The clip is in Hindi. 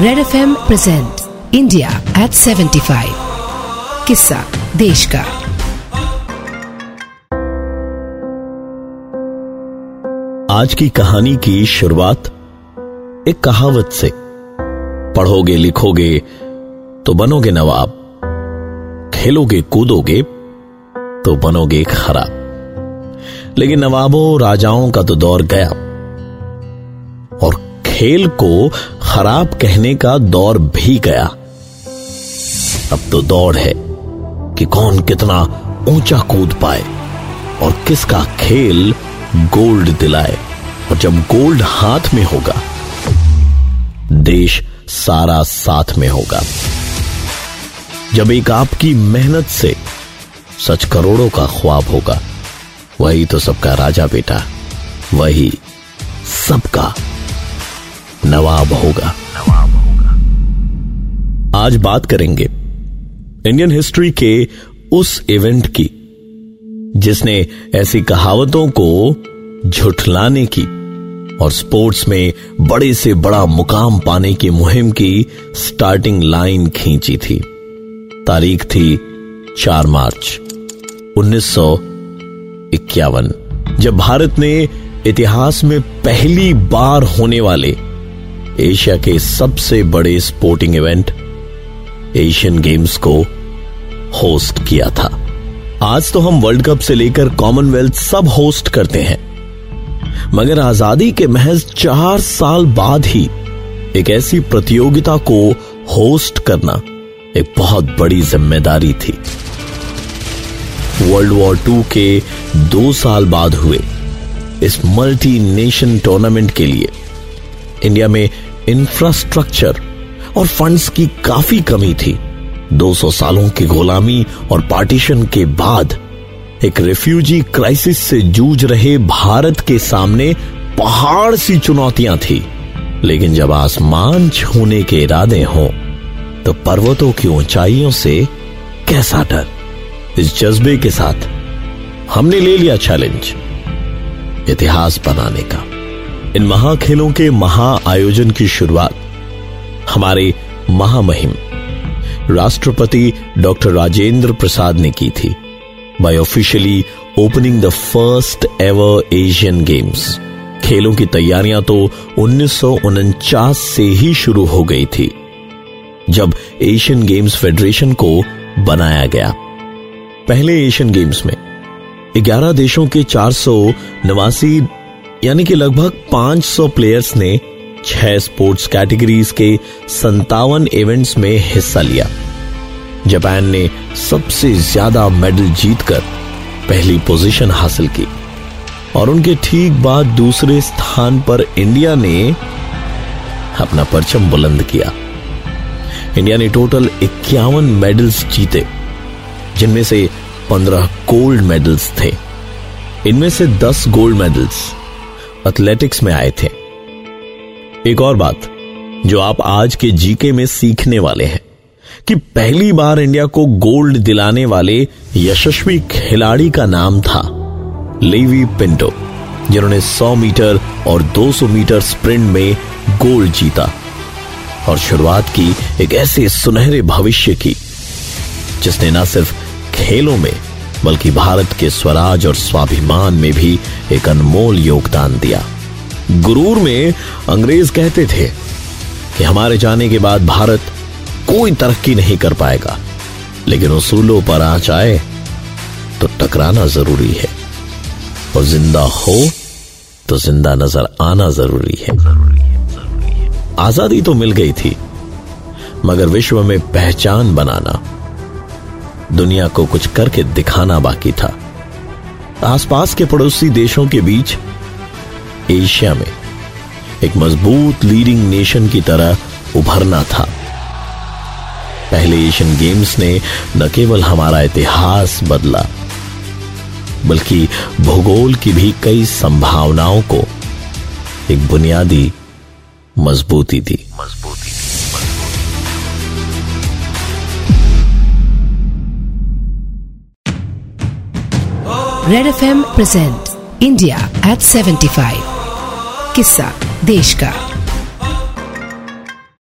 Red F M present India at 75 किस्सा देश का आज की कहानी की शुरुआत एक कहावत से। पढ़ोगे, लिखोगे तो बनोगे नवाब। खेलोगे, कूदोगे तो बनोगे खराब। लेकिन नवाबों, राजाओं का तो दौर गया। खेल को खराब कहने का दौर भी गया। अब तो दौड़ है कि कौन कितना ऊँचा कूद पाए और किसका खेल गोल्ड दिलाए और जब गोल्ड हाथ में होगा, देश सारा साथ में होगा। जब एक आपकी मेहनत से सच करोड़ों का ख्वाब होगा, वही तो सबका राजा बेटा, वही सबका नवाब होगा। नवाब होगा आज बात करेंगे इंडियन हिस्ट्री के उस इवेंट की, जिसने ऐसी कहावतों को झुठलाने की और स्पोर्ट्स में बड़े से बड़ा मुकाम पाने की मुहिम की स्टार्टिंग लाइन खींची थी। तारीख थी चार मार्च, उन्नीस सौ इक्यावन, जब भारत ने इतिहास में पहली बार होने वाले एशिया के सबसे बड़े स्पोर्टिंग इवेंट एशियन गेम्स को होस्ट किया था। आज तो हम वर्ल्ड कप से लेकर कॉमनवेल्थ सब होस्ट करते हैं। मगर आज़ादी के महज चार साल बाद ही एक ऐसी प्रतियोगिता को होस्ट करना एक बहुत बड़ी ज़िम्मेदारी थी। वर्ल्ड वॉर टू के दो साल बाद हुए इस मल्टी नेशन टूर्नामेंट के लिए। इंडिया में इंफ्रास्ट्रक्चर और फंड्स की काफ़ी कमी थी। 200 सालों की गुलामी और पार्टीशन के बाद एक रेफ्यूजी क्राइसिस से जूझ रहे भारत के सामने पहाड़ सी चुनौतियाँ थी। लेकिन जब आसमान छूने के इरादे हों तो पर्वतों की ऊंचाइयों से कैसा डर? इस जज्बे के साथ हमने ले लिया चैलेंज इतिहास बनाने का। इन महाखेलों के महा आयोजन की शुरुआत हमारे महामहिम राष्ट्रपति डॉक्टर राजेंद्र प्रसाद ने की थी by officially opening the first ever Asian Games खेलों की तैयारियाँ तो उन्नीस सौ उनचास से ही शुरू हो गई थी, जब एशियन गेम्स फेडरेशन को बनाया गया। पहले एशियन गेम्स में 11 देशों के चार सौ नवासी यानी कि लगभग 500 प्लेयर्स ने छह स्पोर्ट्स कैटेगरीज के संतावन इवेंट्स में हिस्सा लिया। जापान ने सबसे ज़्यादा मेडल जीतकर पहली पोजीशन हासिल की। और उनके ठीक बाद दूसरे स्थान पर इंडिया ने अपना परचम बुलंद किया। इंडिया ने टोटल इक्यावन मेडल्स जीते, जिनमें से पंद्रह गोल्ड मेडल्स थे। इनमें से दस गोल्ड मेडल्स एथलेटिक्स में आए थे। एक और बात, जो आप आज के जीके में सीखने वाले हैं, कि पहली बार इंडिया को गोल्ड दिलाने वाले यशस्वी खिलाड़ी का नाम था लेवी पिंटो जिन्होंने 100 मीटर और 200 मीटर स्प्रिंट में गोल्ड जीता और शुरुआत की एक ऐसे सुनहरे भविष्य की, जिसने न सिर्फ़ खेलों में बल्कि भारत के स्वराज और स्वाभिमान में भी एक अनमोल योगदान दिया। गुरूर में अंग्रेज़ कहते थे कि हमारे जाने के बाद भारत कोई तरक्की नहीं कर पाएगा, लेकिन उसूलों पर आँच आए तो टकराना ज़रूरी है। और ज़िंदा हो तो ज़िंदा नज़र आना ज़रूरी है। आज़ादी तो मिल गई थी, मगर विश्व में पहचान बनाना दुनिया को कुछ करके दिखाना बाकी था। आसपास के पड़ोसी देशों के बीच, एशिया में, एक मज़बूत लीडिंग नेशन की तरह उभरना था। पहले एशियन गेम्स ने न केवल हमारा इतिहास बदला, बल्कि भूगोल की भी कई संभावनाओं को एक बुनियादी मजबूती दी। मजबूती red F M present India at 75 किस्सा देश का